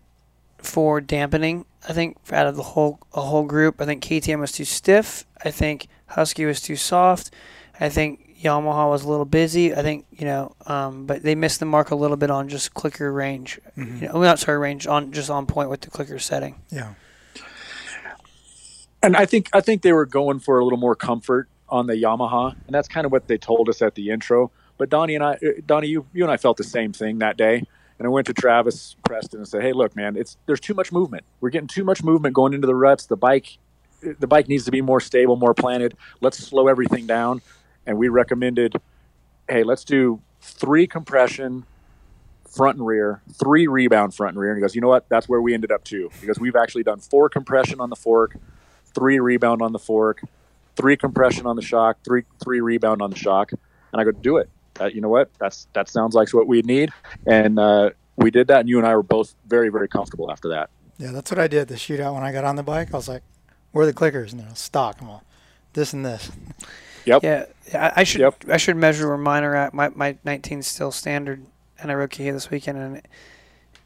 for dampening. I think out of the whole a whole group, I think KTM was too stiff. I think Husky was too soft. I think Yamaha was a little busy. I think you know, um, but they missed the mark a little bit on just clicker range. Mhm. You know, not sorry range on just on point with the clicker setting. Yeah. And I think I think they were going for a little more comfort on the Yamaha, and that's kind of what they told us at the intro. But Donnie and I, uh, Donnie, you you and I felt the same thing that day. And I went to Travis Preston and said, "Hey, look, man, it's there's too much movement. We're getting too much movement going into the ruts. The bike, the bike needs to be more stable, more planted. Let's slow everything down." And we recommended, "Hey, let's do three compression, front and rear, three rebound front and rear." And he goes, "You know what? That's where we ended up too, because we've actually done four compression on the fork, three rebound on the fork, three compression on the shock, three three rebound on the shock." And I go, "Do it." Uh, you know what? That's that sounds like what we need, and uh, we did that. And you and I were both very very comfortable after that. Yeah, that's what I did. The shootout when I got on the bike, I was like, "Where are the clickers?" And they're stock. I'm all, this and this. Yep. Yeah, I, I should Yep. I should measure where mine are at. My my 19 still standard, and I rode Kia this weekend, and it,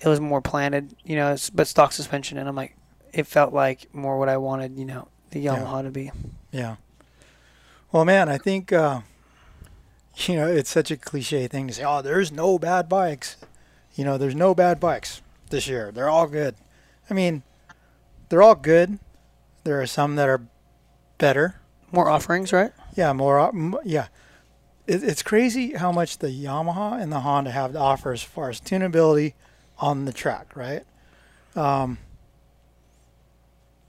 it was more planted, you know, it's, but stock suspension, and I'm like, it felt like more what I wanted, you know, the Yeah. Yamaha to be. Yeah. Well, man, I think uh, you know it's such a cliche thing to say. Oh, there's no bad bikes. You know, there's no bad bikes this year. They're all good. I mean, they're all good. There are some that are better. More offerings, right? Yeah, more. Yeah, it, it's crazy how much the Yamaha and the Honda have to offer as far as tunability on the track, right? Um,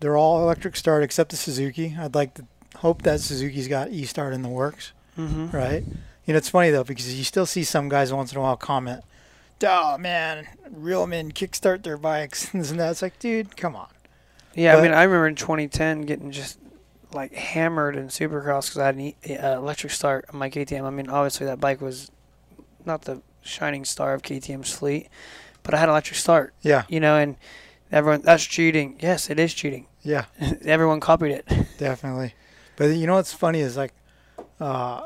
they're all electric start except the Suzuki. I'd like to hope that Suzuki's got e-start in the works, Mm-hmm. right? You know, it's funny though because you still see some guys once in a while comment, "Oh man, real men kickstart their bikes," and this and that. It's like, dude, come on. Yeah, But- I mean, I remember in 2010 getting just like hammered in Supercross because I had an uh, electric start on my KTM. I mean, obviously that bike was not the shining star of KTM's fleet, but I had an electric start, Yeah, you know, and everyone that's cheating. Yes, it is cheating. yeah. everyone copied it. Definitely. But you know what's funny is like uh,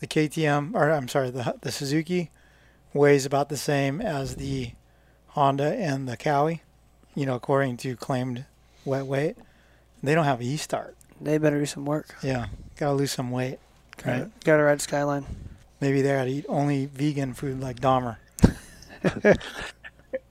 the KTM, or I'm sorry, the the Suzuki weighs about the same as the Honda and the Cowie. You know, according to claimed wet weight, they don't have e start. They better do some work. Yeah, gotta lose some weight. Right. Got to ride Skyline. Maybe they gotta eat only vegan food like Dahmer.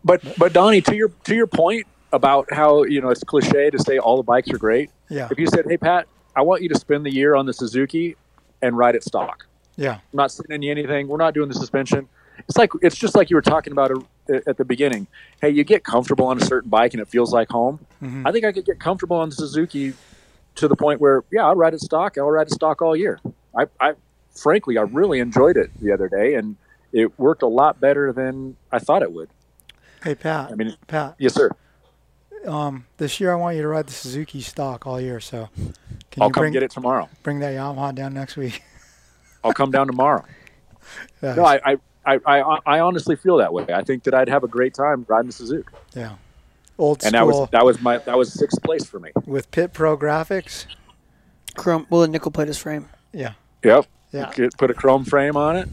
But but Donnie, to your to your point about how you know it's cliche to say all the bikes are great. Yeah, If you said, "Hey Pat, I want you to spend the year on the Suzuki and ride it stock," yeah, I'm not sending you anything. We're not doing the suspension. It's like it's just like you were talking about it at the beginning. Hey, you get comfortable on a certain bike and it feels like home. Mhm. I think I could get comfortable on the Suzuki to the point where, yeah, I'll ride it stock. I'll ride it stock all year. I, I frankly, I really enjoyed it the other day, and it worked a lot better than I thought it would. Hey Pat, I mean, Pat. yes, sir. Um, this year I want you to ride the Suzuki stock all year. So can I'll you come bring get it tomorrow. bring that Yamaha down next week? I'll come down tomorrow. Yeah, No, I, I, I, I, I honestly feel that way. I think that I'd have a great time riding the Suzuki, yeah. Old and school. that was that was my that was sixth place for me. with Pit Pro graphics. Chrome. Will the nickel plated frame? Yeah, Yep. yeah, Get, put a chrome frame on it.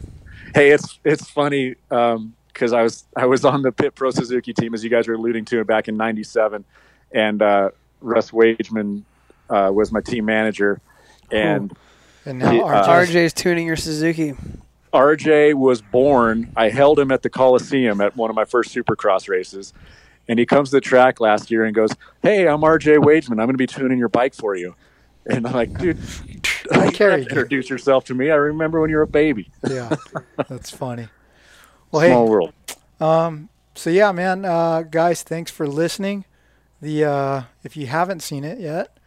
Hey, it's it's funny because I was I was on the Pit Pro Suzuki team as you guys were alluding to it back in '97, and uh, Russ Wageman uh, was my team manager, and and now He- RJ uh, RJ's tuning your Suzuki. RJ was born. I held him at the Coliseum at one of my first Supercross races, and he comes to the track last year and goes, "Hey, I'm RJ Wageman. I'm going to be tuning your bike for you." And I'm like, "Dude, you don't have introduce yourself to me. I remember when you were a baby." yeah, that's funny. Well, hey, Small world. Um, so yeah, man, uh, guys, thanks for listening. The uh, if you haven't seen it yet,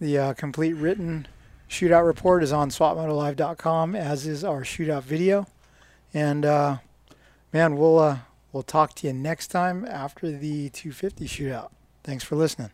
the uh, complete written shootout report is on swapmotolive.com, as is our shootout video. And uh, man, we'll uh, we'll talk to you next time after the 250 shootout. Thanks for listening.